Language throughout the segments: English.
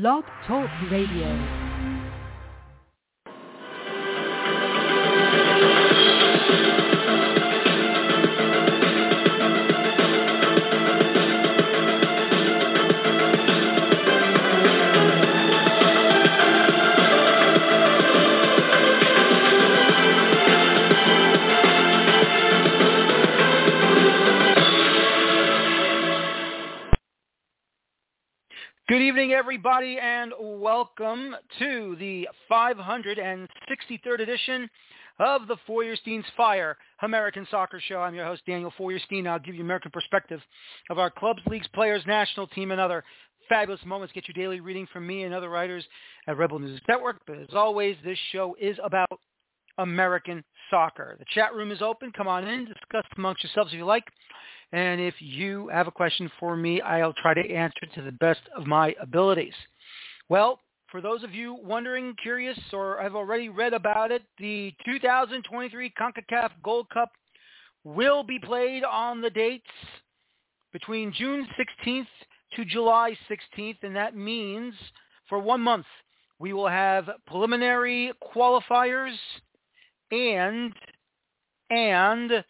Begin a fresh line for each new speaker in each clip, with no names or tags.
Blog Talk Radio.
Good evening, everybody, and welcome to the 563rd edition of the Feuerstein's Fire American Soccer Show. I'm your host, Daniel Feuerstein. I'll give you American perspective of our clubs, leagues, players, national team, and other fabulous moments. Get your daily reading from me and other writers at Rebel News Network. But as always, this show is about American soccer. The chat room is open. Come on in, discuss amongst yourselves if you like. And if you have a question for me, I'll try to answer it to the best of my abilities. Well, for those of you wondering, curious, or have already read about it, the 2023 CONCACAF Gold Cup will be played on the dates between June 16th to July 16th, and that means for one month we will have preliminary qualifiers and and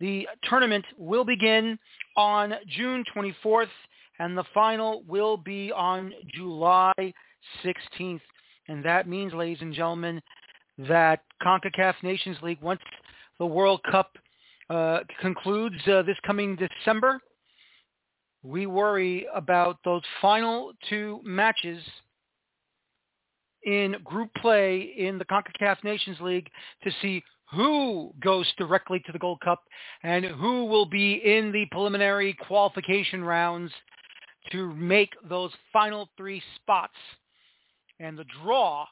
the tournament will begin on June 24th, and the final will be on July 16th. And that means, ladies and gentlemen, that CONCACAF Nations League, once the World Cup uh, concludes uh, this coming December, we worry about those final two matches in group play in the CONCACAF Nations League to see who goes directly to the Gold Cup and who will be in the preliminary qualification rounds to make those final three spots. And the draw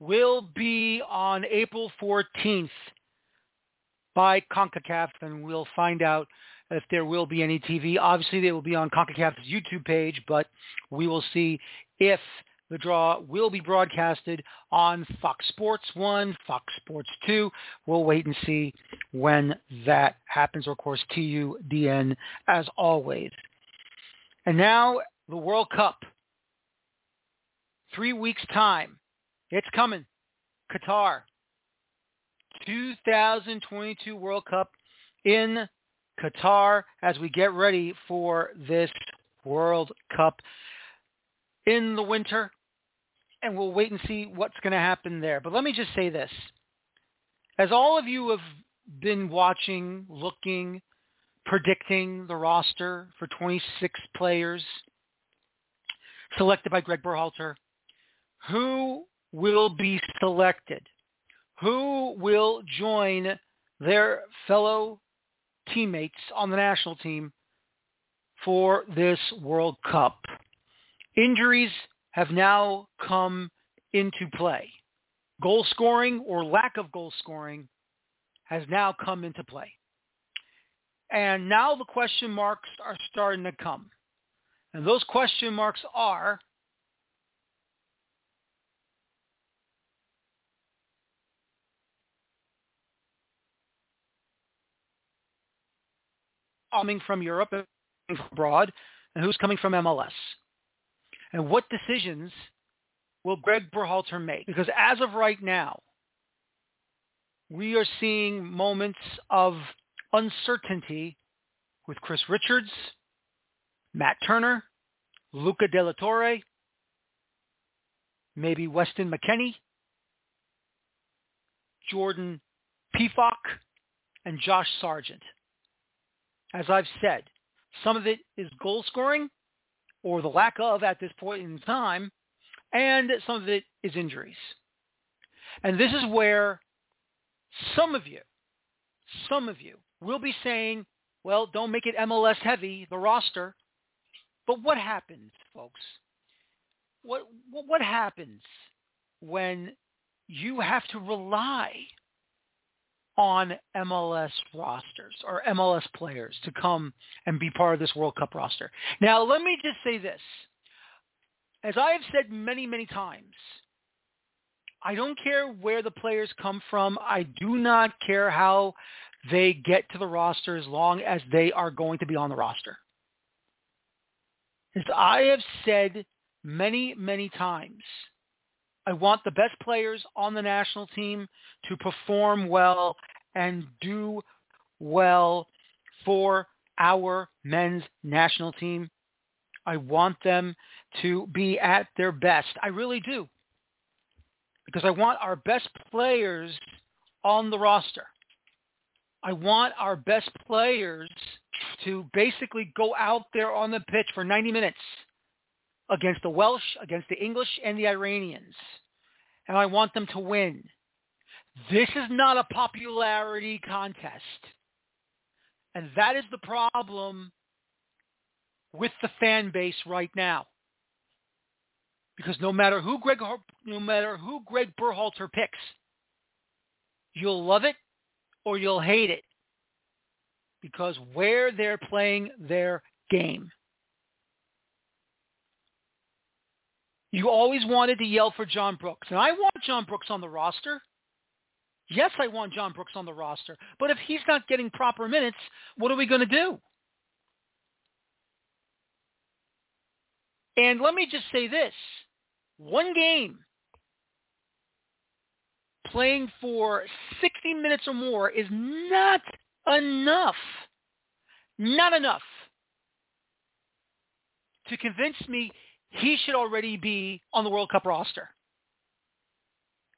will be on April 14th by CONCACAF, and we'll find out if there will be any TV. Obviously, they will be on CONCACAF's YouTube page, but we will see if the draw will be broadcasted on Fox Sports 1, Fox Sports 2. We'll wait and see when that happens. Of course, TUDN as always. And now the World Cup. Three weeks' time. It's coming. Qatar. 2022 World Cup in Qatar as we get ready for this World Cup in the winter and we'll wait and see what's going to happen there. But let me just say this. As all of you have been watching, looking, predicting the roster for 26 players selected by Greg Berhalter, who will be selected? Who will join their fellow teammates on the national team for this World Cup? Injuries have now come into play. Goal scoring or lack of goal scoring has now come into play. And now the question marks are starting to come. And those question marks are, coming from Europe and abroad, and who's coming from MLS. And what decisions will Greg Berhalter make? Because as of right now, we are seeing moments of uncertainty with Chris Richards, Matt Turner, Luca De La Torre, maybe Weston McKennie, Jordan Pefok, and Josh Sargent. As I've said, some of it is goal scoring or the lack of at this point in time, and some of it is injuries. And this is where some of you, some of you will be saying, well, don't make it MLS heavy, the roster. But what happens, folks? What, what happens when you have to rely on MLS rosters or MLS players to come and be part of this World Cup roster. Now, let me just say this. As I have said many, many times, I don't care where the players come from. I do not care how they get to the roster as long as they are going to be on the roster. As I have said many, many times. I want the best players on the national team to perform well and do well for our men's national team. I want them to be at their best. I really do. Because I want our best players on the roster. I want our best players to basically go out there on the pitch for 90 minutes against the Welsh, against the English, and the Iranians. And I want them to win. This is not a popularity contest. And that is the problem with the fan base right now. Because no matter who Greg, no matter who Greg Berhalter picks, you'll love it or you'll hate it because where they're playing their game. You always wanted to yell for John Brooks, and I want John Brooks on the roster. Yes, I want John Brooks on the roster. But if he's not getting proper minutes, what are we going to do? And let me just say this. One game playing for 60 minutes or more is not enough. Not enough to convince me he should already be on the World Cup roster.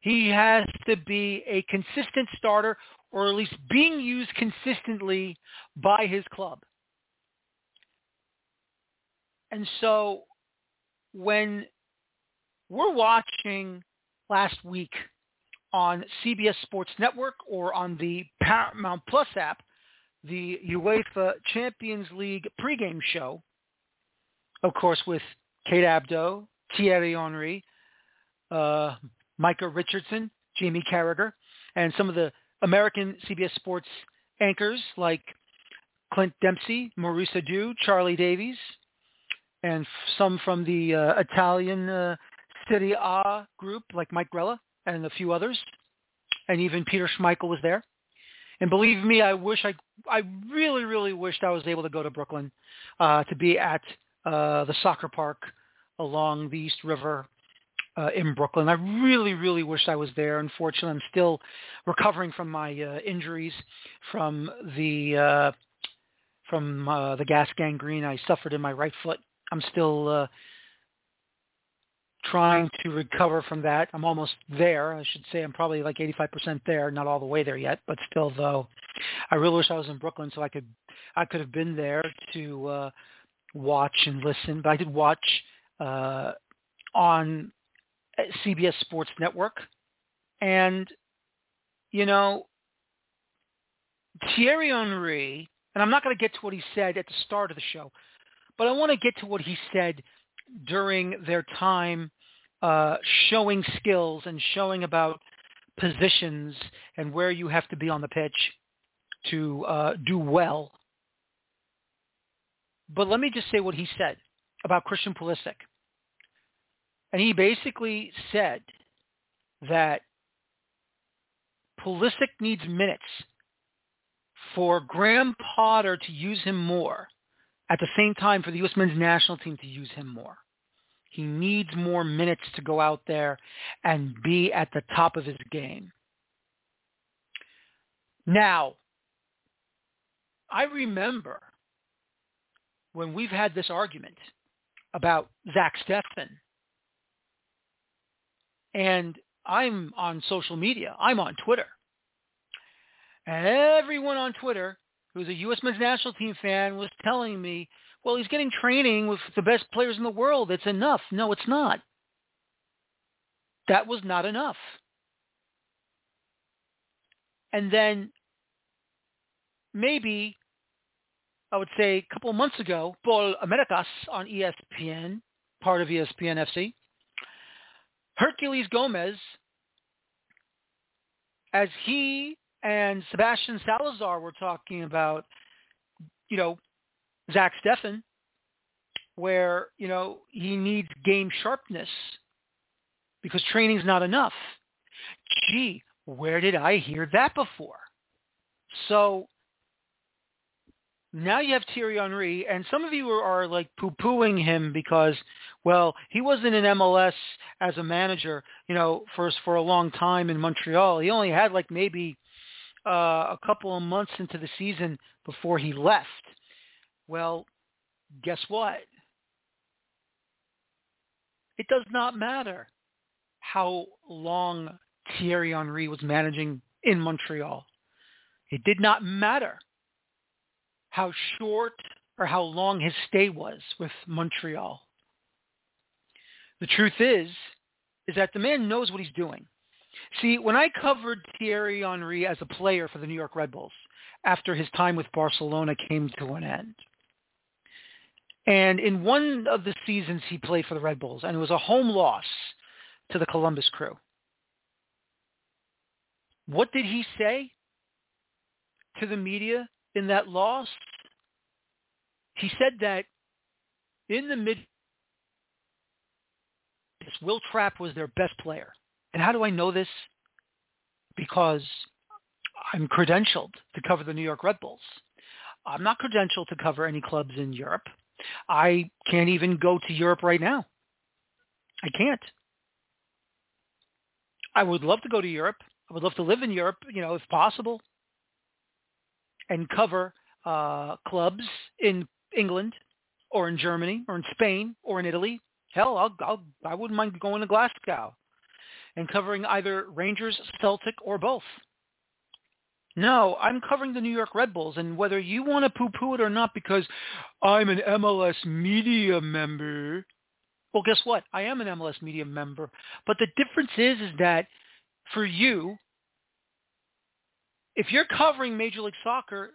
He has to be a consistent starter or at least being used consistently by his club. And so when we're watching last week on CBS Sports Network or on the Paramount Plus app, the UEFA Champions League pregame show, of course, with Kate Abdo, Thierry Henry, uh, Micah Richardson, Jamie Carragher, and some of the American CBS Sports anchors like Clint Dempsey, Maurice Edu, Charlie Davies, and some from the uh, Italian uh, A group like Mike Grella and a few others, and even Peter Schmeichel was there. And believe me, I wish I, I really, really wished I was able to go to Brooklyn uh, to be at uh, the soccer park along the East River uh, in Brooklyn. I really, really wish I was there. Unfortunately, I'm still recovering from my uh, injuries from the uh, from uh, the gas gangrene I suffered in my right foot. I'm still uh, trying to recover from that. I'm almost there. I should say I'm probably like 85% there, not all the way there yet, but still though, I really wish I was in Brooklyn so I could I could have been there to uh, watch and listen. But I did watch uh, on CBS Sports Network, and you know Thierry Henry, and I'm not going to get to what he said at the start of the show, but I want to get to what he said during their time uh, showing skills and showing about positions and where you have to be on the pitch to uh, do well. But let me just say what he said about Christian Pulisic. And he basically said that Pulisic needs minutes for Graham Potter to use him more at the same time for the U.S. men's national team to use him more. He needs more minutes to go out there and be at the top of his game. Now, I remember when we've had this argument about Zach Steffen, and I'm on social media. I'm on Twitter. And everyone on Twitter who's a U.S. men's national team fan, was telling me, well, he's getting training with the best players in the world. It's enough. No, it's not. That was not enough. And then maybe, I would say a couple of months ago, Futbol Americas on ESPN, part of ESPN FC, Herculez Gomez, as he and Sebastian Salazar were talking about, you know, Zach Steffen, where, you know, he needs game sharpness because training's not enough. Gee, where did I hear that before? So now you have Thierry Henry, and some of you are, are like poo-pooing him because, well, he wasn't in MLS as a manager, you know, for for a long time in Montreal. He only had like maybe uh, a couple of months into the season before he left. Well, guess what? It does not matter how long Thierry Henry was managing in Montreal. It did not matter how short or how long his stay was with Montreal. The truth is, is that the man knows what he's doing. See, when I covered Thierry Henry as a player for the New York Red Bulls after his time with Barcelona came to an end, and in one of the seasons he played for the Red Bulls, and it was a home loss to the Columbus Crew. What did he say to the media in that loss, he said that in the mid, Will Trapp was their best player. And how do I know this? Because I'm credentialed to cover the New York Red Bulls. I'm not credentialed to cover any clubs in Europe. I can't even go to Europe right now. I can't. I would love to go to Europe. I would love to live in Europe, you know, if possible and cover uh, clubs in England or in Germany or in Spain or in Italy. Hell, I'll, I'll, I wouldn't mind going to Glasgow and covering either Rangers, Celtic, or both. No, I'm covering the New York Red Bulls, and whether you want to poo-poo it or not because I'm an MLS media member, well, guess what? I am an MLS media member. But the difference is, is that for you, if you're covering Major League Soccer,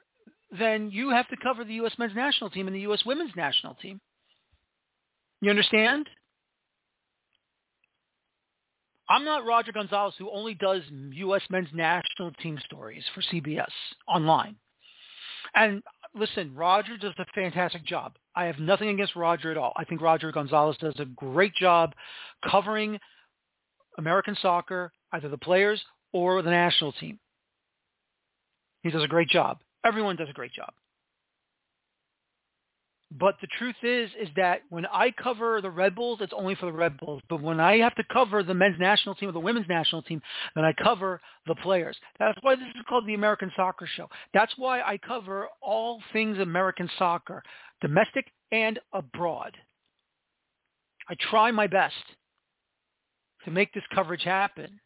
then you have to cover the U.S. men's national team and the U.S. women's national team. You understand? I'm not Roger Gonzalez who only does U.S. men's national team stories for CBS online. And listen, Roger does a fantastic job. I have nothing against Roger at all. I think Roger Gonzalez does a great job covering American soccer, either the players or the national team. He does a great job. Everyone does a great job. But the truth is, is that when I cover the Red Bulls, it's only for the Red Bulls. But when I have to cover the men's national team or the women's national team, then I cover the players. That's why this is called the American Soccer Show. That's why I cover all things American soccer, domestic and abroad. I try my best to make this coverage happen.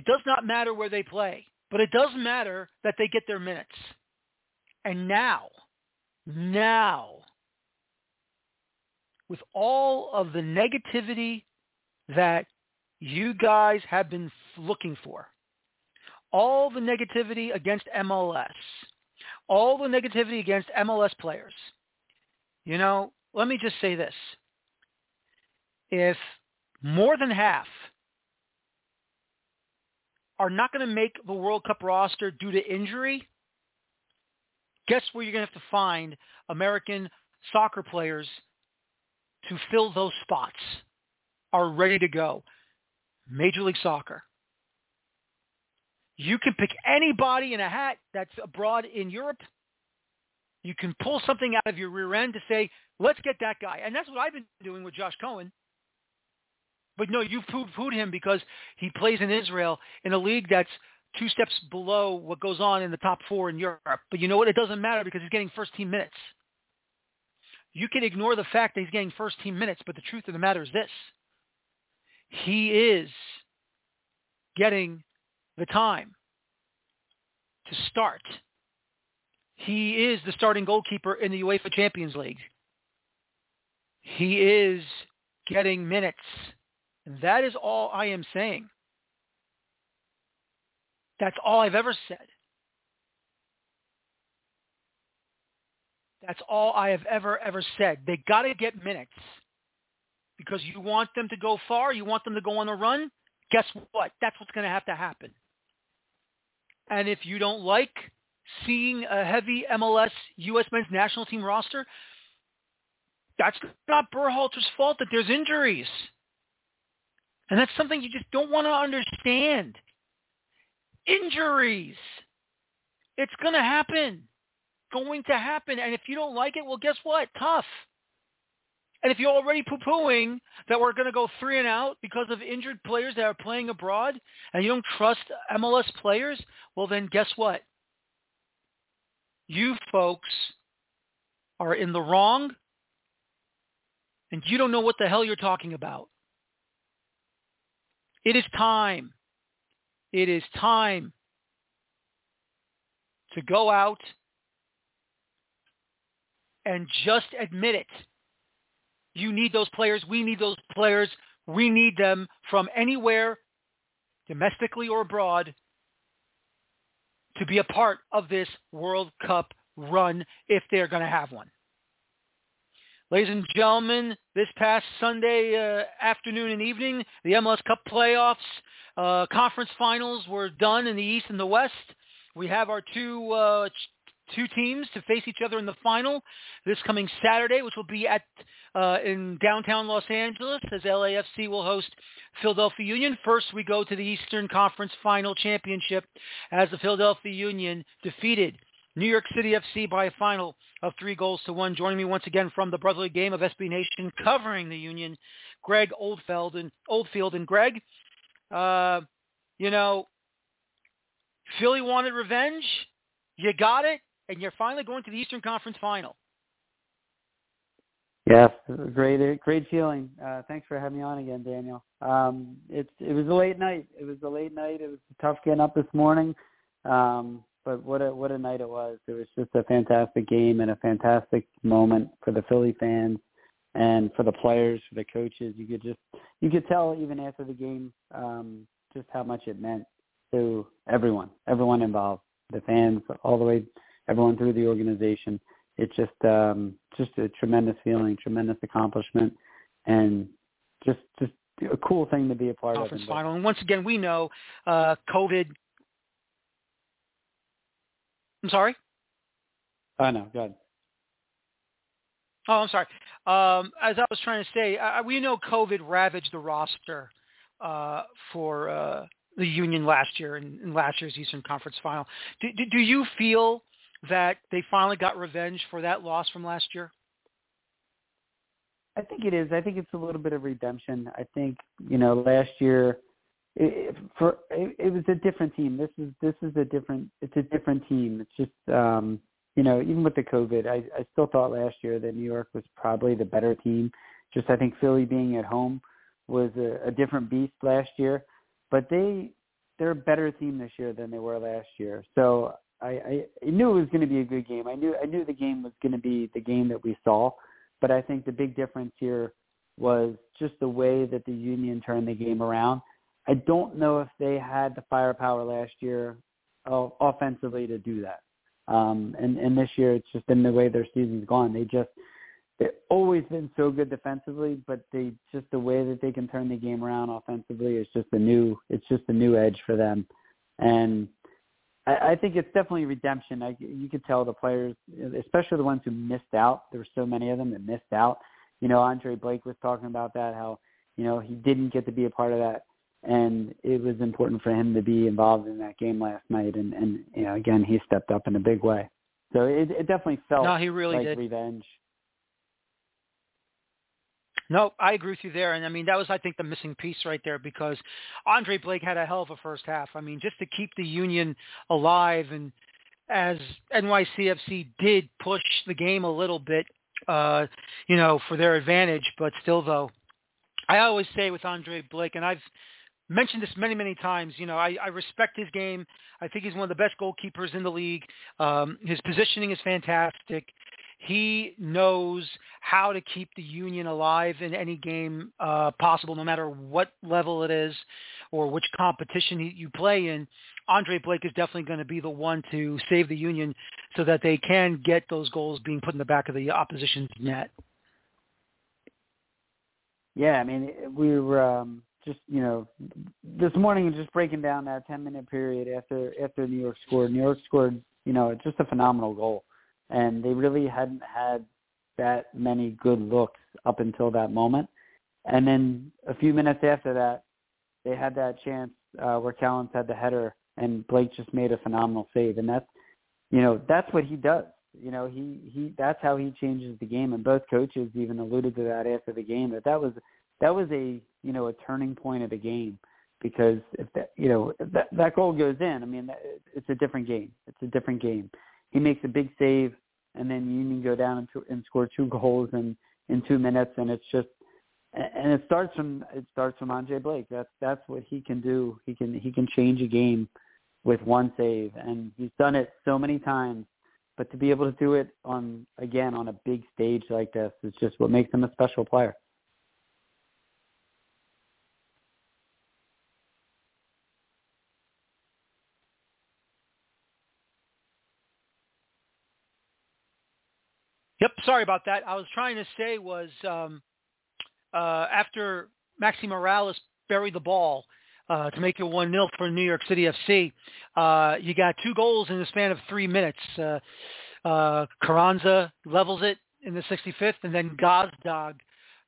It does not matter where they play, but it does matter that they get their minutes. And now, now, with all of the negativity that you guys have been looking for, all the negativity against MLS, all the negativity against MLS players, you know, let me just say this. If more than half are not going to make the World Cup roster due to injury, guess where you're going to have to find American soccer players to fill those spots are ready to go. Major League Soccer. You can pick anybody in a hat that's abroad in Europe. You can pull something out of your rear end to say, let's get that guy. And that's what I've been doing with Josh Cohen. But no, you've poo-pooed him because he plays in Israel in a league that's two steps below what goes on in the top four in Europe. But you know what? It doesn't matter because he's getting first team minutes. You can ignore the fact that he's getting first team minutes, but the truth of the matter is this. He is getting the time to start. He is the starting goalkeeper in the UEFA Champions League. He is getting minutes that is all I am saying. That's all I've ever said. That's all I have ever, ever said. They got to get minutes because you want them to go far. You want them to go on a run. Guess what? That's what's going to have to happen. And if you don't like seeing a heavy MLS U.S. men's national team roster, that's not Berhalter's fault that there's injuries. And that's something you just don't want to understand. Injuries. It's going to happen. Going to happen. And if you don't like it, well, guess what? Tough. And if you're already poo-pooing that we're going to go three and out because of injured players that are playing abroad and you don't trust MLS players, well, then guess what? You folks are in the wrong and you don't know what the hell you're talking about. It is time. It is time to go out and just admit it. You need those players. We need those players. We need them from anywhere, domestically or abroad, to be a part of this World Cup run if they're going to have one. Ladies and gentlemen, this past Sunday uh, afternoon and evening, the MLS Cup playoffs, uh, conference finals were done in the East and the West. We have our two uh, two teams to face each other in the final this coming Saturday, which will be at uh, in downtown Los Angeles as LAFC will host Philadelphia Union. First, we go to the Eastern Conference Final Championship as the Philadelphia Union defeated New York City FC by a final of three goals to one. Joining me once again from the brotherly game of SB Nation covering the Union, Greg Oldfield and Oldfield and Greg. Uh, you know, Philly wanted revenge. You got it and you're finally going to the Eastern Conference Final.
Yes, great, great feeling. Uh, thanks for having me on again, Daniel. Um, it's it was a late night. It was a late night. It was tough getting up this morning, um, but what a what a night it was. It was just a fantastic game and a fantastic moment for the Philly fans and for the players, for the coaches. You could just you could tell even after the game um, just how much it meant to everyone, everyone involved, the fans, all the way everyone through the organization. It's just um, just a tremendous feeling, tremendous accomplishment, and just just a cool thing to be a part
Conference
of.
Conference final, and once again, we know uh, COVID. I'm sorry.
Oh no, go ahead.
Oh, I'm sorry. Um, as I was trying to say, uh, we know COVID ravaged the roster uh, for uh, the Union last year in, in, last year's Eastern Conference Final. Do, do, do you feel that they finally got revenge for that loss from last year?
I think it is. I think it's a little bit of redemption. I think you know last year it, for it, was a different team. This is this is a different. It's a different team. It's just um, you know even with the COVID, I, I still thought last year that New York was probably the better team. Just I think Philly being at home was a, a different beast last year, but they they're a better team this year than they were last year. So I, I knew it was going to be a good game. I knew I knew the game was going to be the game that we saw, but I think the big difference here was just the way that the Union turned the game around. I don't know if they had the firepower last year uh, offensively to do that. Um, and, and this year, it's just been the way their season's gone. They just they've always been so good defensively, but they just the way that they can turn the game around offensively is just a new it's just a new edge for them. And I, I think it's definitely redemption. I, you could tell the players, especially the ones who missed out. There were so many of them that missed out. You know, Andre Blake was talking about that, how you know he didn't get to be a part of that, and it was important for him to be involved in that game last night. And and you know, again, he stepped up in a big way. So it, it definitely felt
no, he really
like
did.
revenge.
No, I agree with you there. And I mean, that was, I think, the missing piece right there because Andre Blake had a hell of a first half. I mean, just to keep the Union alive and as NYCFC did push the game a little bit, uh, you know, for their advantage, but still though, I always say with Andre Blake, and I've mentioned this many, many times, you know, I, I respect his game. I think he's one of the best goalkeepers in the league. Um, his positioning is fantastic. He knows how to keep the Union alive in any game uh, possible, no matter what level it is or which competition you play in. Andre Blake is definitely going to be the one to save the Union so that they can get those goals being put in the back of the opposition's net.
Yeah, I mean, we were um, just you know this morning just breaking down that 10 minute period after after New York scored. New York scored, you know, just a phenomenal goal and they really hadn't had that many good looks up until that moment. And then a few minutes after that, they had that chance uh, where Callens had the header, and Blake just made a phenomenal save. And that's you know, that's what he does. You know, he he that's how he changes the game, and both coaches even alluded to that after the game that that was that was a you know a turning point of the game because if that you know that that goal goes in, I mean that, it's a different game. It's a different game. He makes a big save, and then Union go down and, and score two goals in in two minutes, and it's just and it starts from it starts from Andre Blake. That's that's what he can do. He can he can change a game with one save, and he's done it so many times. But to be able to do it on again on a big stage like this is just what makes him a special player.
Yep, sorry about that. I was trying to say was um, uh, after Maxi Moralez buried the ball uh, to make it 1-0 for New York City FC, uh, you got two goals in the span of three minutes. Uh, uh, Carranza levels it in the 65th, and then Gazdag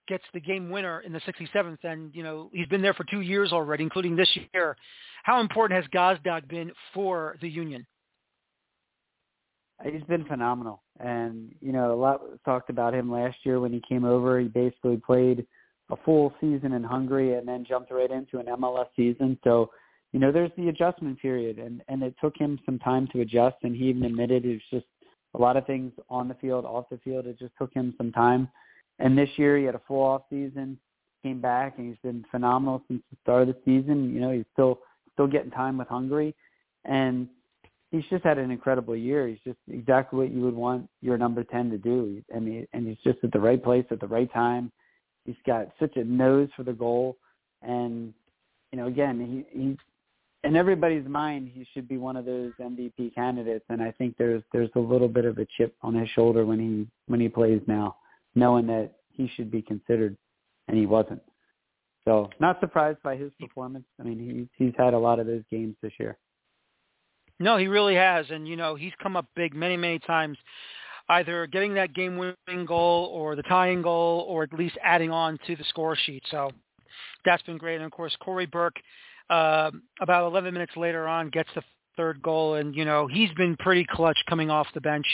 gets the game winner in the 67th. And, you know, he's been there for two years already, including this year. How important has Gazdag been for the Union?
He's been phenomenal, and you know a lot was talked about him last year when he came over. He basically played a full season in Hungary and then jumped right into an MLS season. So, you know, there's the adjustment period, and and it took him some time to adjust. And he even admitted it was just a lot of things on the field, off the field. It just took him some time. And this year he had a full off season, came back, and he's been phenomenal since the start of the season. You know, he's still still getting time with Hungary, and he's just had an incredible year. He's just exactly what you would want your number 10 to do. I mean, and he's just at the right place at the right time. He's got such a nose for the goal. And, you know, again, he, he, in everybody's mind, he should be one of those MVP candidates. And I think there's, there's a little bit of a chip on his shoulder when he, when he plays now, knowing that he should be considered and he wasn't. So not surprised by his performance. I mean, he's, he's had a lot of those games this year.
No, he really has, and you know he's come up big many, many times, either getting that game-winning goal or the tying goal, or at least adding on to the score sheet. So that's been great. And of course, Corey Burke, uh, about 11 minutes later on, gets the third goal, and you know he's been pretty clutch coming off the bench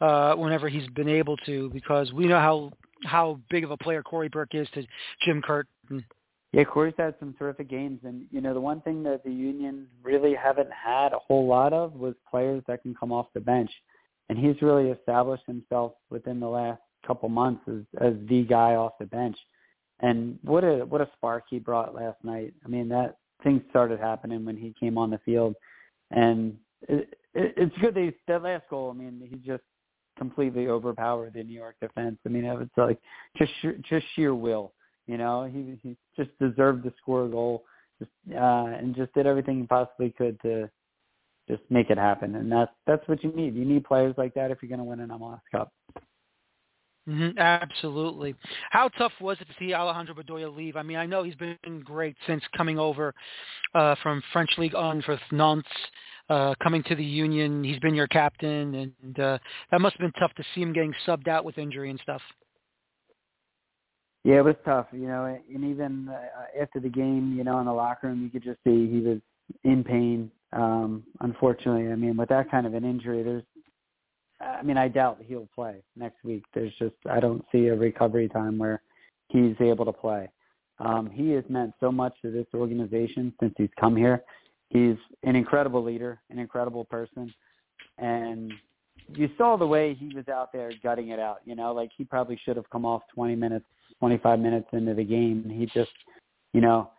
uh, whenever he's been able to, because we know how how big of a player Corey Burke is to Jim Curtin.
Yeah, Corey's had some terrific games, and you know the one thing that the Union really haven't had a whole lot of was players that can come off the bench, and he's really established himself within the last couple months as as the guy off the bench. And what a what a spark he brought last night. I mean that things started happening when he came on the field, and it, it, it's good that that last goal. I mean he just completely overpowered the New York defense. I mean it was like just just sheer will you know, he he just deserved to score a goal, just uh, and just did everything he possibly could to just make it happen. And that's that's what you need. You need players like that if you're going to win an MLS Cup.
Mm-hmm, absolutely. How tough was it to see Alejandro Bedoya leave? I mean, I know he's been great since coming over uh, from French League on for Nantes, uh, coming to the Union. He's been your captain, and uh, that must have been tough to see him getting subbed out with injury and stuff.
Yeah, it was tough, you know, and even uh, after the game, you know, in the locker room, you could just see he was in pain. Um, unfortunately, I mean, with that kind of an injury, there's, I mean, I doubt he'll play next week. There's just, I don't see a recovery time where he's able to play. Um, he has meant so much to this organization since he's come here. He's an incredible leader, an incredible person, and you saw the way he was out there gutting it out. You know, like he probably should have come off 20 minutes 25 minutes into the game. And he just, you know,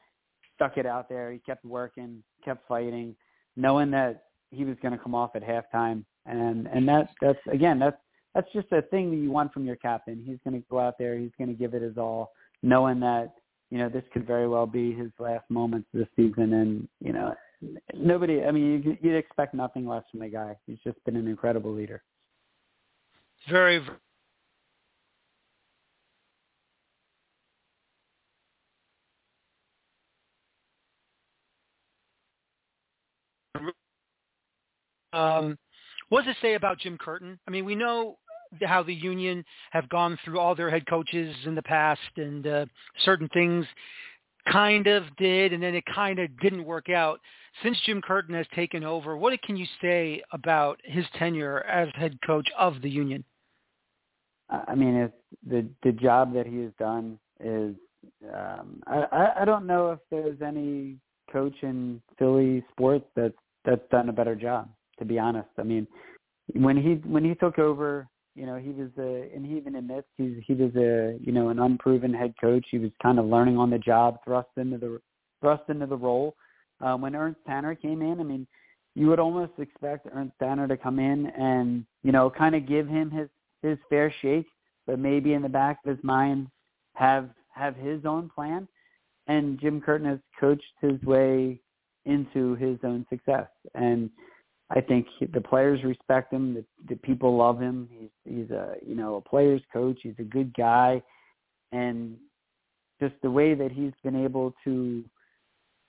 stuck it out there. He kept working, kept fighting, knowing that he was going to come off at halftime. And and that that's again that's that's just a thing that you want from your captain. He's going to go out there. He's going to give it his all, knowing that you know this could very well be his last moments this season. And you know, nobody. I mean, you'd expect nothing less from the guy. He's just been an incredible leader.
Very, Um, what does it say about Jim Curtin? I mean, we know how the union have gone through all their head coaches in the past, and uh, certain things kind of did, and then it kind of didn't work out. since Jim Curtin has taken over, what can you say about his tenure as head coach of the Union?
I mean, the the job that he has done is. Um, I I don't know if there's any coach in Philly sports that's that's done a better job. To be honest, I mean, when he when he took over, you know, he was a, and he even admits he's he was a you know an unproven head coach. He was kind of learning on the job, thrust into the thrust into the role. Um, when Ernst Tanner came in, I mean, you would almost expect Ernst Tanner to come in and you know kind of give him his his fair shake, but maybe in the back of his mind have have his own plan. And Jim Curtin has coached his way into his own success, and I think the players respect him. The, the people love him. He's he's a you know a player's coach. He's a good guy, and just the way that he's been able to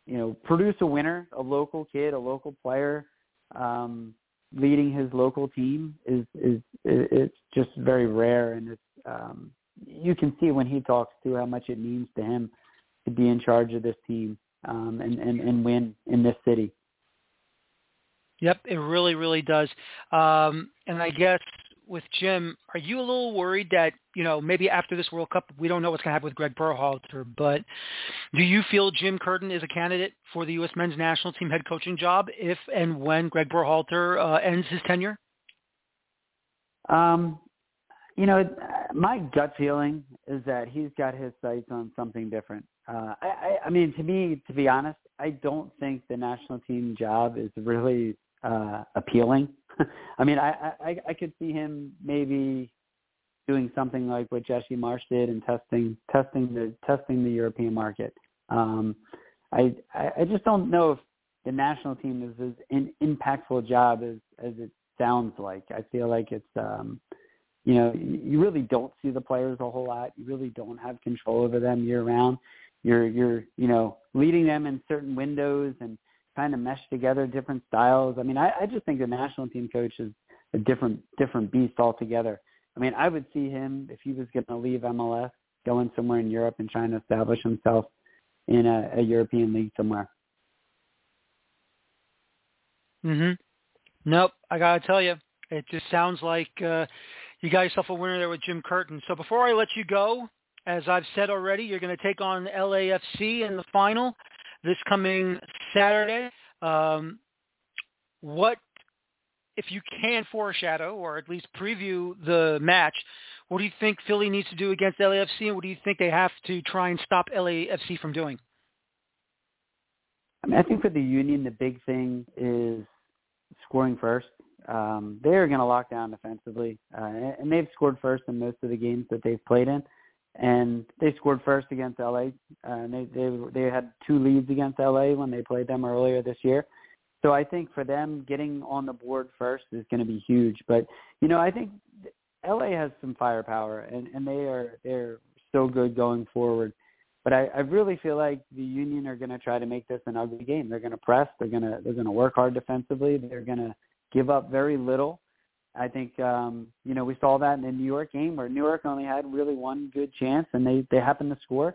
you know produce a winner, a local kid, a local player, um, leading his local team is is it's just very rare, and it's um, you can see when he talks to how much it means to him to be in charge of this team um, and, and and win in this city.
Yep, it really, really does. Um, and I guess with Jim, are you a little worried that you know maybe after this World Cup we don't know what's going to happen with Greg Berhalter, but do you feel Jim Curtin is a candidate for the U.S. Men's National Team head coaching job if and when Greg Berhalter uh, ends his tenure?
Um, you know, my gut feeling is that he's got his sights on something different. Uh, I, I, I mean, to me, to be honest, I don't think the national team job is really uh, appealing. I mean, I, I I could see him maybe doing something like what Jesse Marsch did and testing testing the testing the European market. Um, I I just don't know if the national team is as an impactful job as as it sounds like. I feel like it's um, you know you really don't see the players a whole lot. You really don't have control over them year round. You're you're you know leading them in certain windows and trying to mesh together different styles. I mean, I, I just think the national team coach is a different different beast altogether. I mean, I would see him if he was going to leave MLS, going somewhere in Europe and trying to establish himself in a, a European league somewhere.
Mhm. Nope. I gotta tell you, it just sounds like uh, you got yourself a winner there with Jim Curtin. So before I let you go, as I've said already, you're going to take on LAFC in the final this coming Saturday. Um, what, if you can foreshadow or at least preview the match, what do you think Philly needs to do against LAFC, and what do you think they have to try and stop LAFC from doing?
I mean, I think for the Union, the big thing is scoring first. Um, they're going to lock down defensively, uh, and they've scored first in most of the games that they've played in and they scored first against LA. Uh, they they they had two leads against LA when they played them earlier this year. So I think for them getting on the board first is going to be huge. But you know I think LA has some firepower and and they are they're so good going forward. But I, I really feel like the Union are going to try to make this an ugly game. They're going to press. They're going to they're going to work hard defensively. They're going to give up very little I think um, you know we saw that in the New York game where New York only had really one good chance and they they happened to score.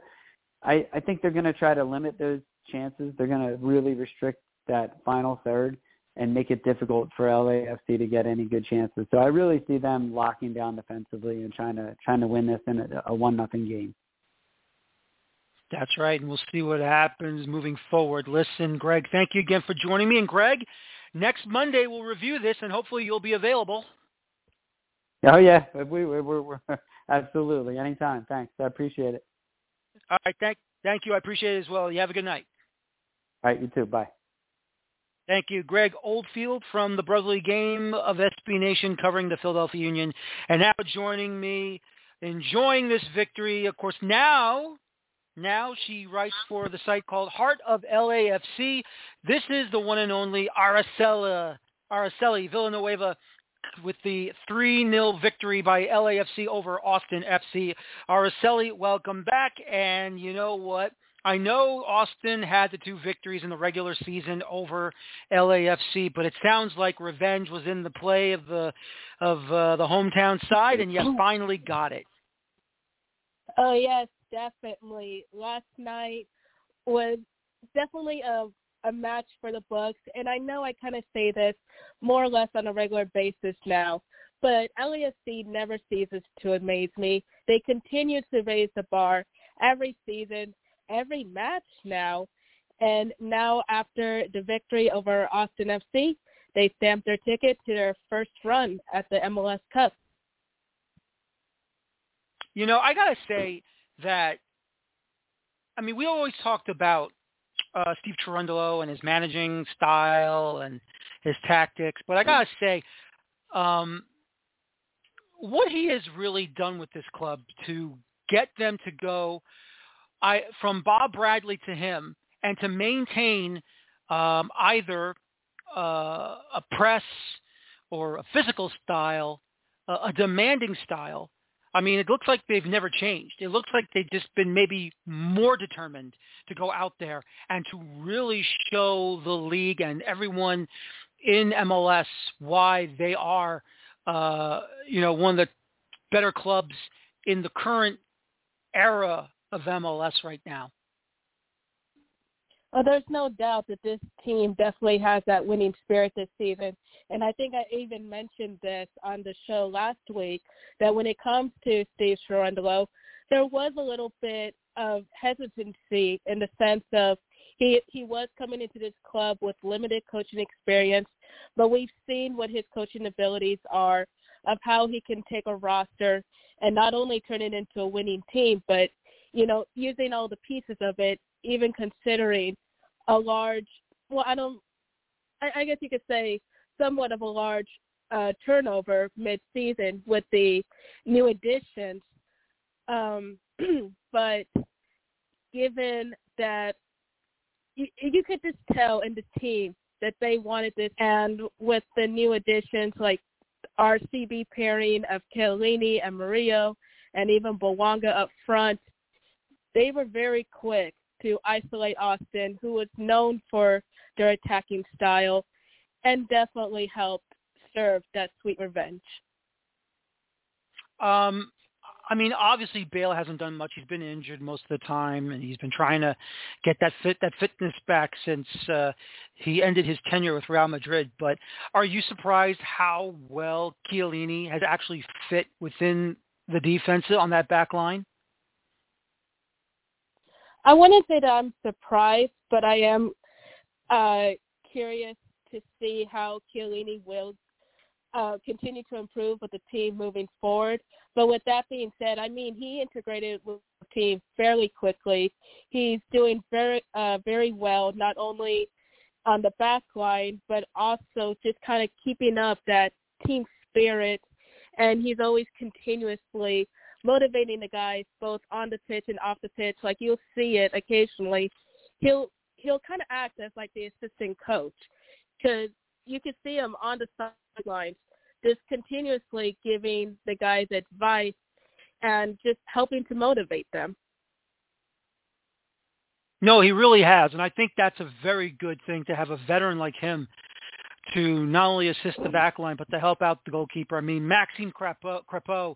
I I think they're going to try to limit those chances. They're going to really restrict that final third and make it difficult for LAFC to get any good chances. So I really see them locking down defensively and trying to trying to win this in a, a one nothing game.
That's right, and we'll see what happens moving forward. Listen, Greg, thank you again for joining me. And Greg, next Monday we'll review this, and hopefully you'll be available.
Oh yeah, we, we, we're, we're absolutely anytime. Thanks, I appreciate it.
All right, thank thank you. I appreciate it as well. You have a good night.
All right, you too. Bye.
Thank you, Greg Oldfield from the Brotherly Game of SB Nation covering the Philadelphia Union. And now joining me, enjoying this victory. Of course, now now she writes for the site called Heart of LAFC. This is the one and only Araceli, Araceli Villanueva with the 3-0 victory by LAFC over Austin FC. Araceli, welcome back. And you know what? I know Austin had the two victories in the regular season over LAFC, but it sounds like revenge was in the play of the of uh, the hometown side, and you finally got it.
Oh yes, definitely. Last night was definitely a a match for the books. And I know I kind of say this more or less on a regular basis now, but LAFC never ceases to amaze me. They continue to raise the bar every season, every match now. And now after the victory over Austin FC, they stamped their ticket to their first run at the MLS Cup.
You know, I got to say that, I mean, we always talked about uh, Steve Cherundolo and his managing style and his tactics, but I got to say, um, what he has really done with this club to get them to go I from Bob Bradley to him and to maintain um, either uh, a press or a physical style, a demanding style. I mean, it looks like they've never changed. It looks like they've just been maybe more determined to go out there and to really show the league and everyone in MLS why they are, uh, you know, one of the better clubs in the current era of MLS right now.
Well, there's no doubt that this team definitely has that winning spirit this season. And I think I even mentioned this on the show last week that when it comes to Steve Cherundolo, there was a little bit of hesitancy in the sense of he he was coming into this club with limited coaching experience, but we've seen what his coaching abilities are of how he can take a roster and not only turn it into a winning team, but you know, using all the pieces of it, even considering a large, well, I don't, I, I guess you could say somewhat of a large uh, turnover mid-season with the new additions. Um, but given that you, you could just tell in the team that they wanted this, and with the new additions like RCB pairing of Chiellini and Murillo, and even Bouanga up front, they were very quick to isolate Austin, who was known for their attacking style, and definitely helped serve that sweet revenge.
Um, I mean, obviously Bale hasn't done much. He's been injured most of the time, and he's been trying to get that fit that fitness back since uh, he ended his tenure with Real Madrid. But are you surprised how well Chiellini has actually fit within the defense on that back line?
I wouldn't say that I'm surprised, but I am uh, curious to see how Chiellini will uh, continue to improve with the team moving forward. But with that being said, I mean he integrated with the team fairly quickly. He's doing very uh, very well, not only on the back line, but also just kind of keeping up that team spirit. And he's always continuously motivating the guys both on the pitch and off the pitch. Like you'll see it occasionally. He'll he'll kind of act as like the assistant coach because you can see him on the sidelines just continuously giving the guys advice and just helping to motivate them.
No, he really has, and I think that's a very good thing to have a veteran like him to not only assist the back line but to help out the goalkeeper. I mean, Maxime Crepeau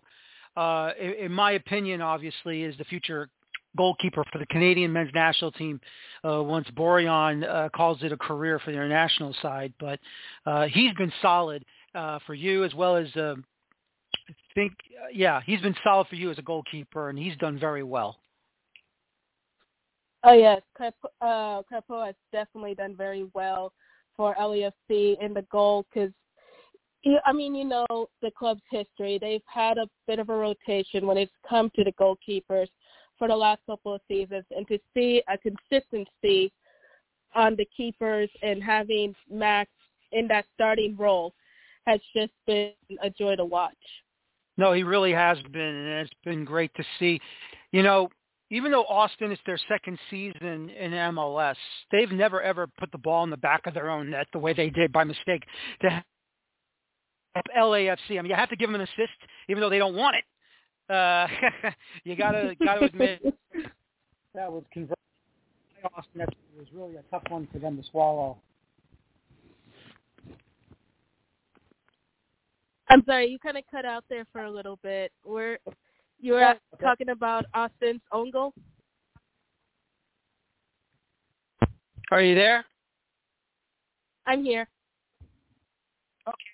uh, in, in my opinion, obviously, is the future goalkeeper for the Canadian men's national team uh, once Borjan uh, calls it a career for the international side. But uh, he's been solid uh, for you as well as uh, I think, uh, yeah, he's been solid for you as a goalkeeper, and he's done very well.
Oh yes, uh, Crepeau has definitely done very well for LAFC in the goal because I mean, you know, the club's history. They've had a bit of a rotation when it's come to the goalkeepers for the last couple of seasons, and to see a consistency on the keepers and having Max in that starting role has just been a joy to watch.
No, he really has been, and it's been great to see. You know, even though Austin is their second season in MLS, they've never ever put the ball in the back of their own net the way they did by mistake to LAFC. I mean, you have to give them an assist, even though they don't want it. Uh, you gotta gotta admit
that was convert Austin. That was really a tough one for them to swallow.
I'm sorry, you kind of cut out there for a little bit. Where you were okay. talking about Austin's own goal.
Are you there?
I'm here.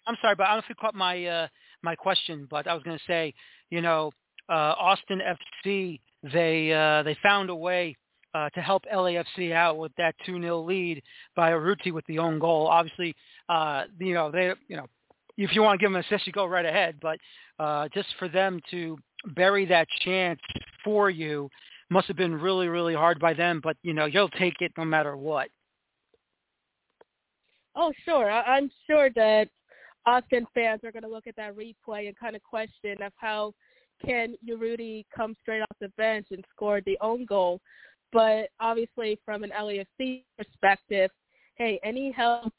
I'm sorry, but I you caught my uh, my question, but I was going to say, you know, uh, Austin FC they uh, they found a way uh, to help LAFC out with that 2-0 lead by Urruti with the own goal. Obviously, uh, you know they you know if you want to give them an assist, you go right ahead. But uh, just for them to bury that chance for you must have been really really hard by them. But you know you'll take it no matter what.
Oh, sure. I'm sure that Austin fans are going to look at that replay and kind of question of how can Urruti come straight off the bench and score the own goal. But obviously, from an LAFC perspective, hey, any help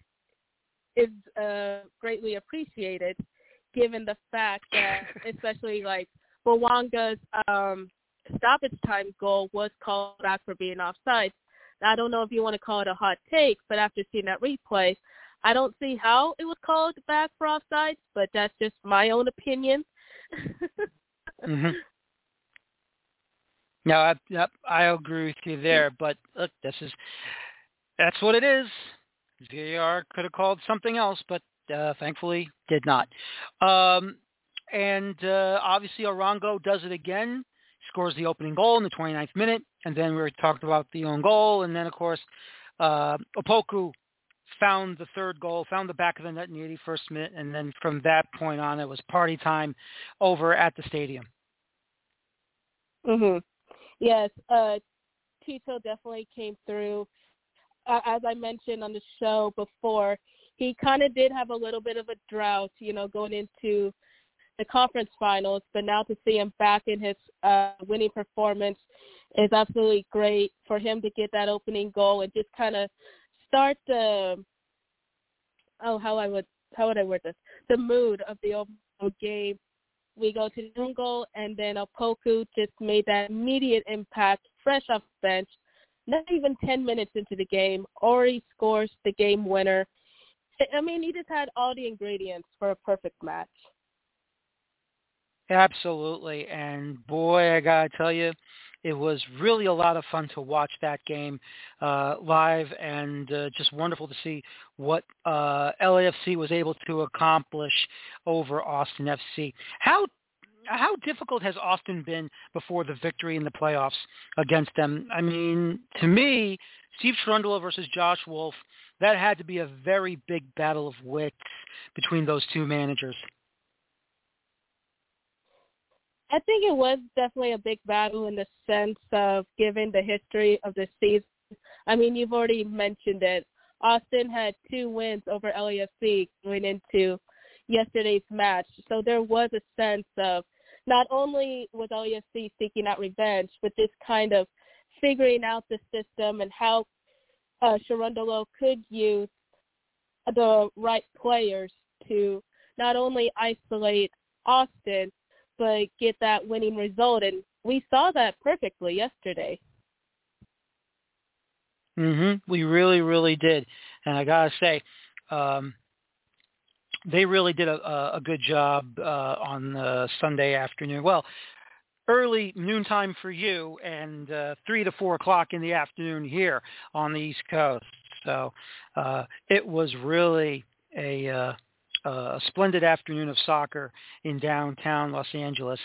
is uh, greatly appreciated, given the fact that, especially like Bouanga's um, stoppage time goal was called back for being offside. I don't know if you want to call it a hot take, but after seeing that replay, I don't see how it was called back for offside, but that's just my own opinion.
mm-hmm. No, I, yep, I agree with you there. But look, this is that's what it is. VAR could have called something else, but uh, thankfully did not. Um, and uh, obviously, Arango does it again, scores the opening goal in the 29th minute, and then we talked about the own goal, and then of course, uh, Opoku found the third goal, found the back of the net in the 81st minute, and then from that point on, it was party time over at the stadium.
Mhm. Yes, uh, Chicho definitely came through. Uh, as I mentioned on the show before, he kind of did have a little bit of a drought, you know, going into the conference finals. But now to see him back in his uh, winning performance is absolutely great for him to get that opening goal and just kind of start the oh how I would how would I word this the mood of the overall game. We go to goal and then Opoku just made that immediate impact, fresh off the bench. Not even ten minutes into the game, Ori scores the game winner. I mean, he just had all the ingredients for a perfect match.
Absolutely, and boy, I gotta tell you, it was really a lot of fun to watch that game uh, live, and uh, just wonderful to see what uh, LAFC was able to accomplish over Austin FC. How how difficult has Austin been before the victory in the playoffs against them? I mean, to me, Steve Cherundolo versus Josh Wolff, that had to be a very big battle of wits between those two managers.
I think it was definitely a big battle in the sense of given the history of the season. I mean, you've already mentioned it. Austin had two wins over LAFC going into yesterday's match. So there was a sense of not only was LAFC seeking out revenge, but this kind of figuring out the system and how uh, Cherundolo could use the right players to not only isolate Austin, but get that winning result. And we saw that perfectly yesterday.
Mhm. We really, really did, and I gotta say, um, they really did a, a good job uh, on uh, Sunday afternoon. Well, early noontime for you, and uh, three to four o'clock in the afternoon here on the East Coast. So uh, it was really a uh, a splendid afternoon of soccer in downtown Los Angeles,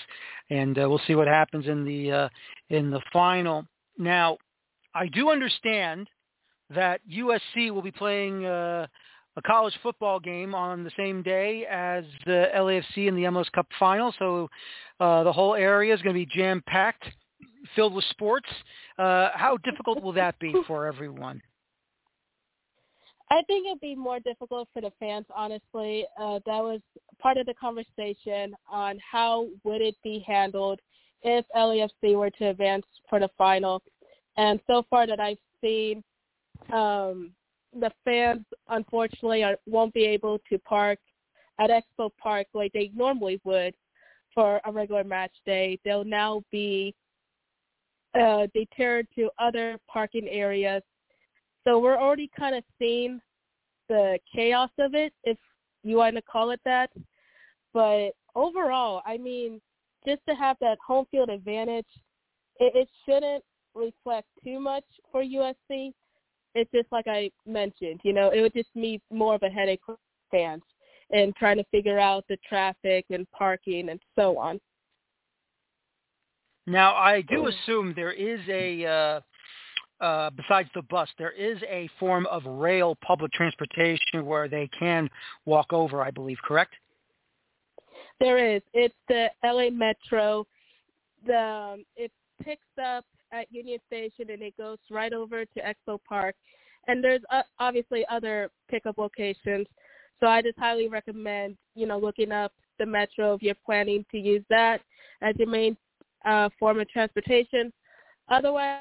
and uh, we'll see what happens in the uh, in the final. Now, I do understand that USC will be playing uh, a college football game on the same day as the LAFC in the MLS Cup final, so uh, the whole area is going to be jam packed, filled with sports. Uh, how difficult will that be for everyone?
I think it'd be more difficult for the fans, honestly. Uh, that was part of the conversation on how would it be handled if LAFC were to advance for the final. And so far that I've seen, um, the fans unfortunately are, won't be able to park at Expo Park like they normally would for a regular match day. They'll now be uh, deterred to other parking areas so we're already kind of seeing the chaos of it, if you want to call it that. But overall, I mean, just to have that home field advantage, it, it shouldn't reflect too much for USC. it's just like I mentioned, you know, it would just be more of a headache for fans and trying to figure out the traffic and parking and so on.
Now, I do assume there is a, uh, uh, besides the bus, there is a form of rail public transportation where they can walk over, I believe, correct?
There is. It's the LA Metro. The um, it picks up at Union Station and it goes right over to Expo Park. And there's uh, obviously other pickup locations. So I just highly recommend, you know, looking up the Metro if you're planning to use that as your main uh, form of transportation. Otherwise,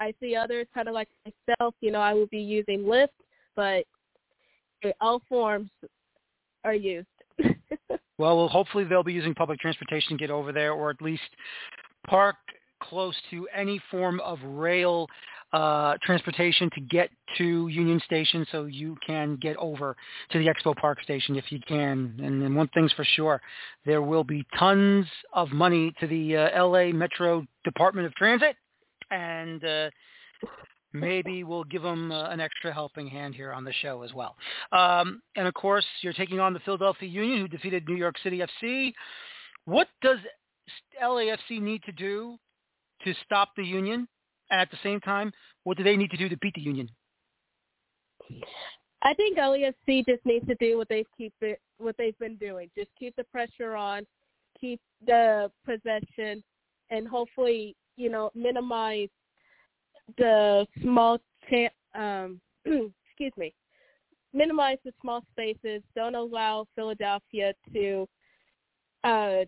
I see others kind of like myself, you know, I will be using Lyft, but all forms are used.
well, well, hopefully they'll be using public transportation to get over there or at least park close to any form of rail uh, transportation to get to Union Station so you can get over to the Expo Park station if you can. And then one thing's for sure, there will be tons of money to the uh, LA Metro Department of Transit and uh, maybe we'll give them uh, an extra helping hand here on the show as well. Um, and of course, you're taking on the Philadelphia Union who defeated New York City FC. What does LAFC need to do to stop the Union? And at the same time, what do they need to do to beat the Union?
I think LAFC just needs to do what they keep it, what they've been doing. Just keep the pressure on, keep the possession, and hopefully, you know, minimize the small cha- um excuse me, minimize the small spaces. Don't allow Philadelphia to uh,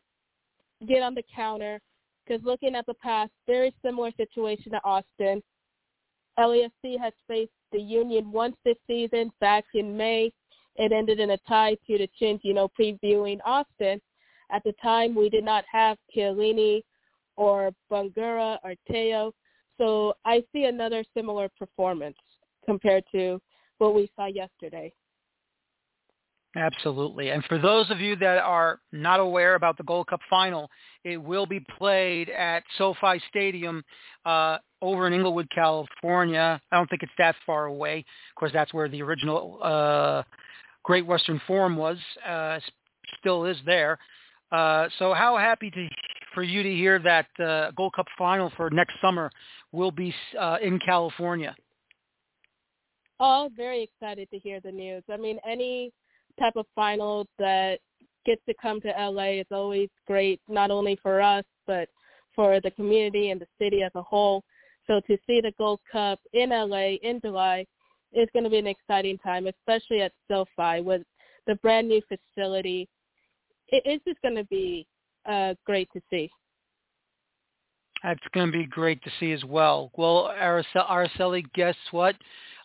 get on the counter because looking at the past, very similar situation to Austin. LAFC has faced the Union once this season back in May. It ended in a tie to the you know, previewing Austin. At the time, we did not have Chiellini or Bouanga or Teo. So I see another similar performance compared to what we saw yesterday.
Absolutely. And for those of you that are not aware about the Gold Cup final, it will be played at SoFi Stadium uh, over in Inglewood, California. I don't think it's that far away. Of course, that's where the original uh, Great Western Forum was. Uh, still is there. Uh, so how happy to for you to hear that uh, Gold Cup final for next summer will be uh, in California.
Oh, very excited to hear the news. I mean, any type of final that gets to come to LA is always great, not only for us, but for the community and the city as a whole. So to see the Gold Cup in LA in July is going to be an exciting time, especially at SoFi with the brand new facility. It is just going to be uh, great to see.
It's going to be great to see as well. Well, Araceli, guess what?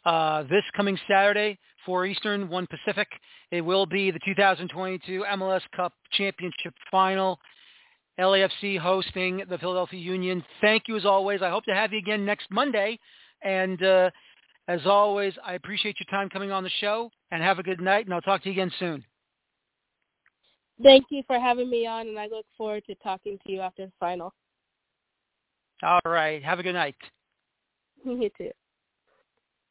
Uh, this coming Saturday, 4 Eastern, 1 Pacific, it will be the 2022 MLS Cup Championship Final. LAFC hosting the Philadelphia Union. Thank you as always. I hope to have you again next Monday. And uh, as always, I appreciate your time coming on the show. And have a good night. And I'll talk to you again soon.
Thank you for having me on, and I look forward to talking to you after the final.
All right. Have a good night.
You too.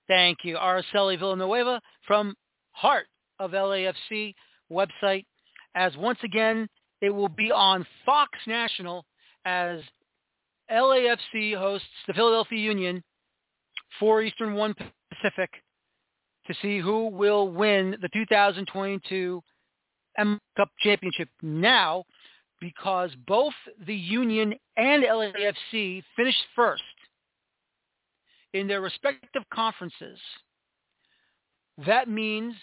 Thank you. Araceli Villanueva from Heart of LAFC website. As once again, it will be on Fox National as LAFC hosts the Philadelphia Union, 4 Eastern, 1 Pacific, to see who will win the 2022 M Cup Championship now because both the Union and LAFC finished first in their respective conferences. That means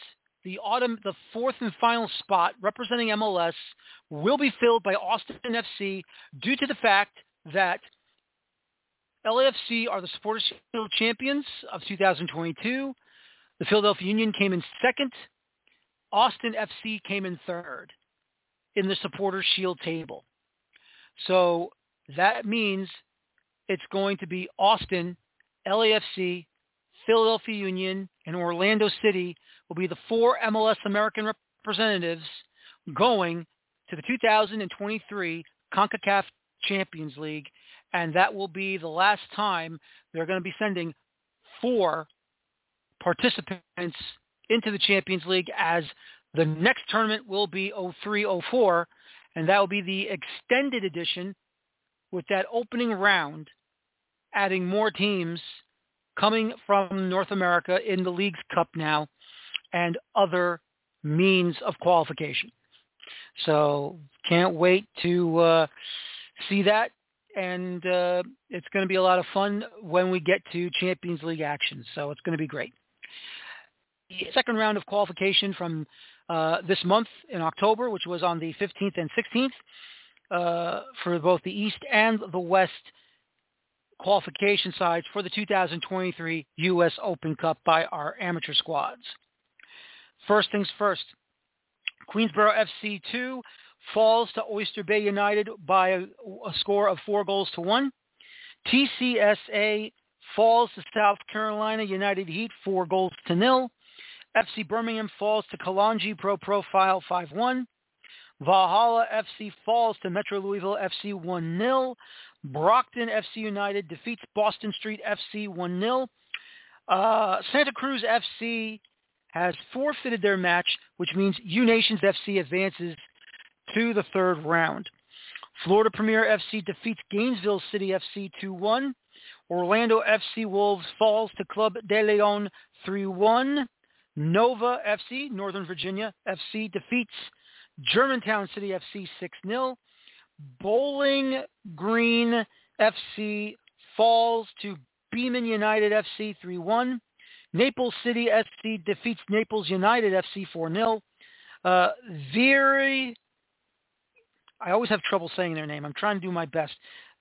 the autumn, the fourth and final spot representing MLS will be filled by Austin FC due to the fact that LAFC are the Supporters Shield champions of 2022. The Philadelphia Union came in second. Austin FC came in third in the Supporters Shield table. So that means it's going to be Austin, LAFC, Philadelphia Union, and Orlando City will be the four MLS American representatives going to the 2023 CONCACAF Champions League, and that will be the last time they're going to be sending four participants into the Champions League as the next tournament will be 03-04, and that will be the extended edition with that opening round, adding more teams coming from North America in the Leagues Cup now and other means of qualification. So can't wait to uh, see that. And uh, it's going to be a lot of fun when we get to Champions League action. So it's going to be great. Second round of qualification from uh, this month in October, which was on the 15th and 16th uh, for both the East and the West qualification sides for the 2023 U.S. Open Cup by our amateur squads. First things first, Queensboro FC 2 falls to Oyster Bay United by a, a score of four goals to one. TCSA falls to South Carolina United Heat four goals to nil. FC Birmingham falls to Kalonji Pro Profile 5-1. Valhalla FC falls to Metro Louisville FC 1-0. Brockton FC United defeats Boston Street FC 1-0. Uh, Santa Cruz FC has forfeited their match, which means U Nations FC advances to the third round. Florida Premier FC defeats Gainesville City FC 2-1. Orlando FC Wolves falls to Club de Lyon 3-1. Nova FC, Northern Virginia FC, defeats Germantown City FC 6-0. Bowling Green FC falls to Beeman United FC 3-1. Naples City FC defeats Naples United FC 4-0. Uh, I always have trouble saying their name. I'm trying to do my best.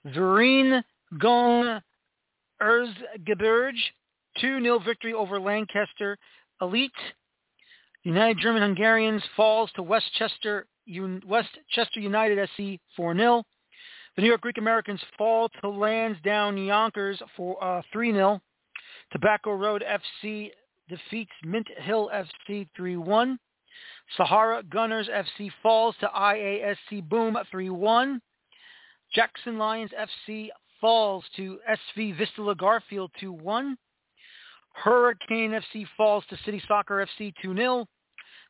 Vereen Gong Erzgebirge, 2-0 victory over Lancaster Elite. United German Hungarians falls to Westchester, Westchester United SC 4-0. The New York Greek Americans fall to Lansdowne Yonkers for uh, 3-0. Tobacco Road FC defeats Mint Hill FC 3-1. Sahara Gunners FC falls to IASC Boom 3-1. Jackson Lions FC falls to SV Vistula Garfield 2-1. Hurricane FC falls to City Soccer FC 2-0.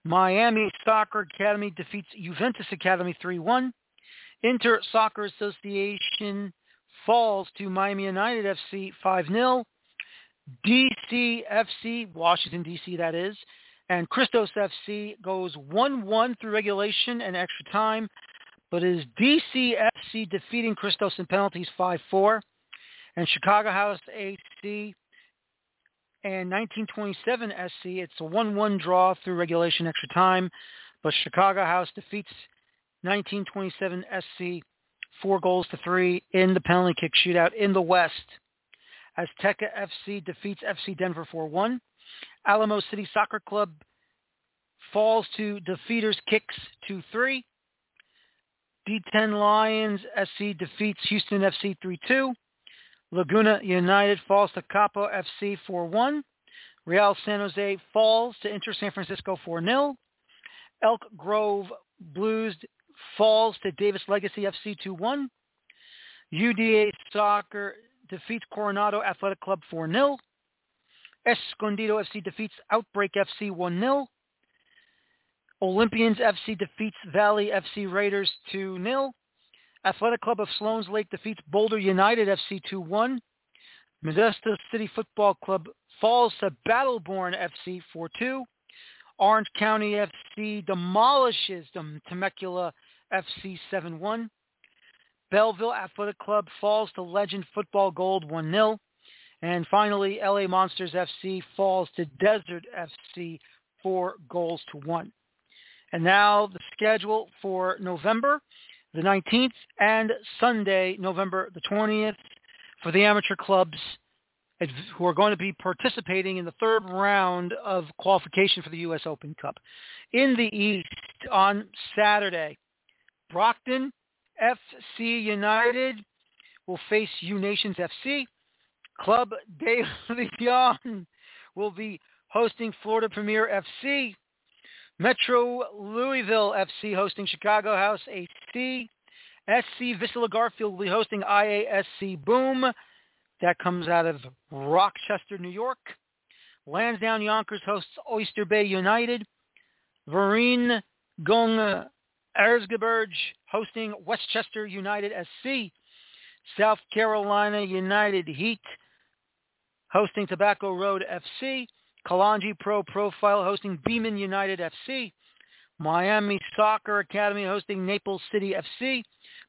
Miami Soccer Academy defeats Juventus Academy 3-1. Inter Soccer Association falls to Miami United FC 5-0. DC FC, Washington DC that is, and Christos FC goes 1-1 through regulation and extra time, but is DC FC defeating Christos in penalties 5-4, and Chicago House AC and 1927 SC, it's a 1-1 draw through regulation extra time, but Chicago House defeats 1927 SC four goals to three in the penalty kick shootout in the West. Azteca FC defeats FC Denver 4-1. Alamo City Soccer Club falls to defeaters kicks 2-3. D10 Lions SC defeats Houston FC 3-2. Laguna United falls to Capo FC 4-1. Real San Jose falls to Inter San Francisco 4-0. Elk Grove Blues falls to Davis Legacy FC 2-1. UDA Soccer defeats Coronado Athletic Club 4-0. Escondido FC defeats Outbreak FC 1-0. Olympians FC defeats Valley FC Raiders 2-0. Athletic Club of Sloan's Lake defeats Boulder United FC 2-1. Modesto City Football Club falls to Battleborn FC 4-2. Orange County FC demolishes the Temecula FC 7-1. Belleville Athletic Club falls to Legend Football Gold 1-0. And finally, LA Monsters FC falls to Desert FC 4 goals to 1. And now the schedule for November the 19th and Sunday, November the 20th, for the amateur clubs who are going to be participating in the third round of qualification for the U.S. Open Cup. In the East on Saturday, Brockton FC United will face U Nations FC. Club de Lyon will be hosting Florida Premier FC. Metro Louisville FC hosting Chicago House AC. SC Vistula Garfield will be hosting IASC Boom. That comes out of Rochester, New York. Lansdowne Yonkers hosts Oyster Bay United. Vereen Gong Erzgebirge hosting Westchester United SC. South Carolina United Heat hosting Tobacco Road FC. Kalonji Pro Profile hosting Beeman United FC. Miami Soccer Academy hosting Naples City FC.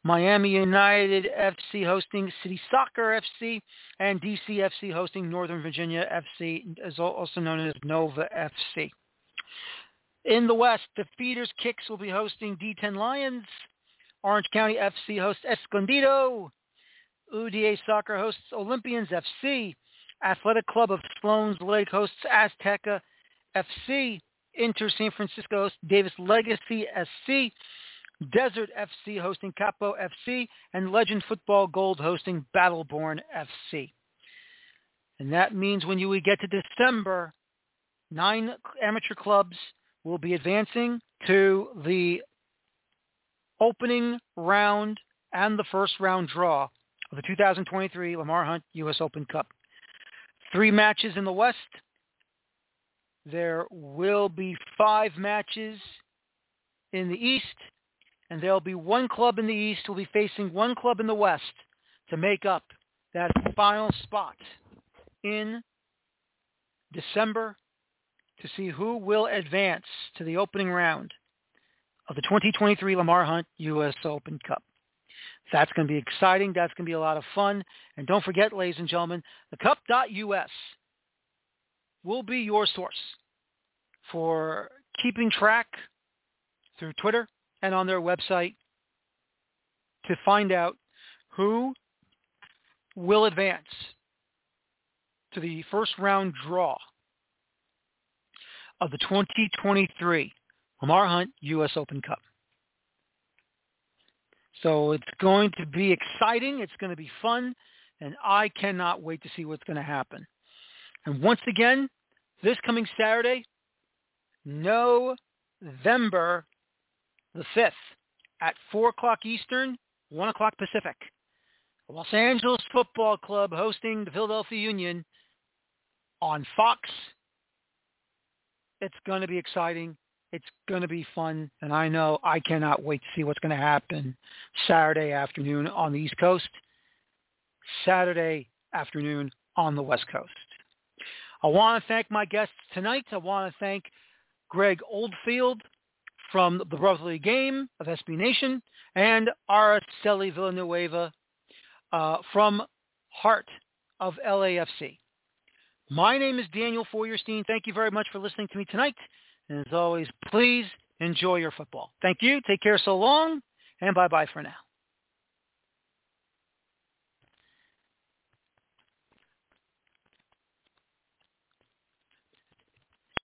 Miami United FC hosting City Soccer FC. And DCFC hosting Northern Virginia FC, also known as Nova FC. In the West, the Feeders Kicks will be hosting D10 Lions. Orange County FC hosts Escondido. UDA Soccer hosts Olympians FC. Athletic Club of Sloan's Lake hosts Azteca FC. Inter San Francisco hosts Davis Legacy SC. Desert FC hosting Capo FC. And Legend Football Gold hosting Battleborn FC. And that means when you get to December, nine amateur clubs will be advancing to the opening round and the first round draw of the 2023 Lamar Hunt U.S. Open Cup. Three matches in the West. There will be five matches in the East, and there will be one club in the East will be facing one club in the West to make up that final spot in December to see who will advance to the opening round of the 2023 Lamar Hunt U.S. Open Cup. That's going to be exciting. That's going to be a lot of fun. And don't forget, ladies and gentlemen, the cup.us will be your source for keeping track through Twitter and on their website to find out who will advance to the first round draw of the 2023 Lamar Hunt U.S. Open Cup. So it's going to be exciting. It's going to be fun. And I cannot wait to see what's going to happen. And once again, this coming Saturday, November the 5th at 4 o'clock Eastern, 1 o'clock Pacific. Los Angeles Football Club hosting the Philadelphia Union on Fox it's going to be exciting. It's going to be fun, and I know I cannot wait to see what's going to happen Saturday afternoon on the East Coast, Saturday afternoon on the West Coast. I want to thank my guests tonight. I want to thank Greg Oldfield from the Brotherly Game of SB Nation and Araceli Villanueva uh, from Heart of LAFC. My name is Daniel Feuerstein. Thank you very much for listening to me tonight. And as always, please enjoy your football. Thank you. Take care so long, and bye-bye for now.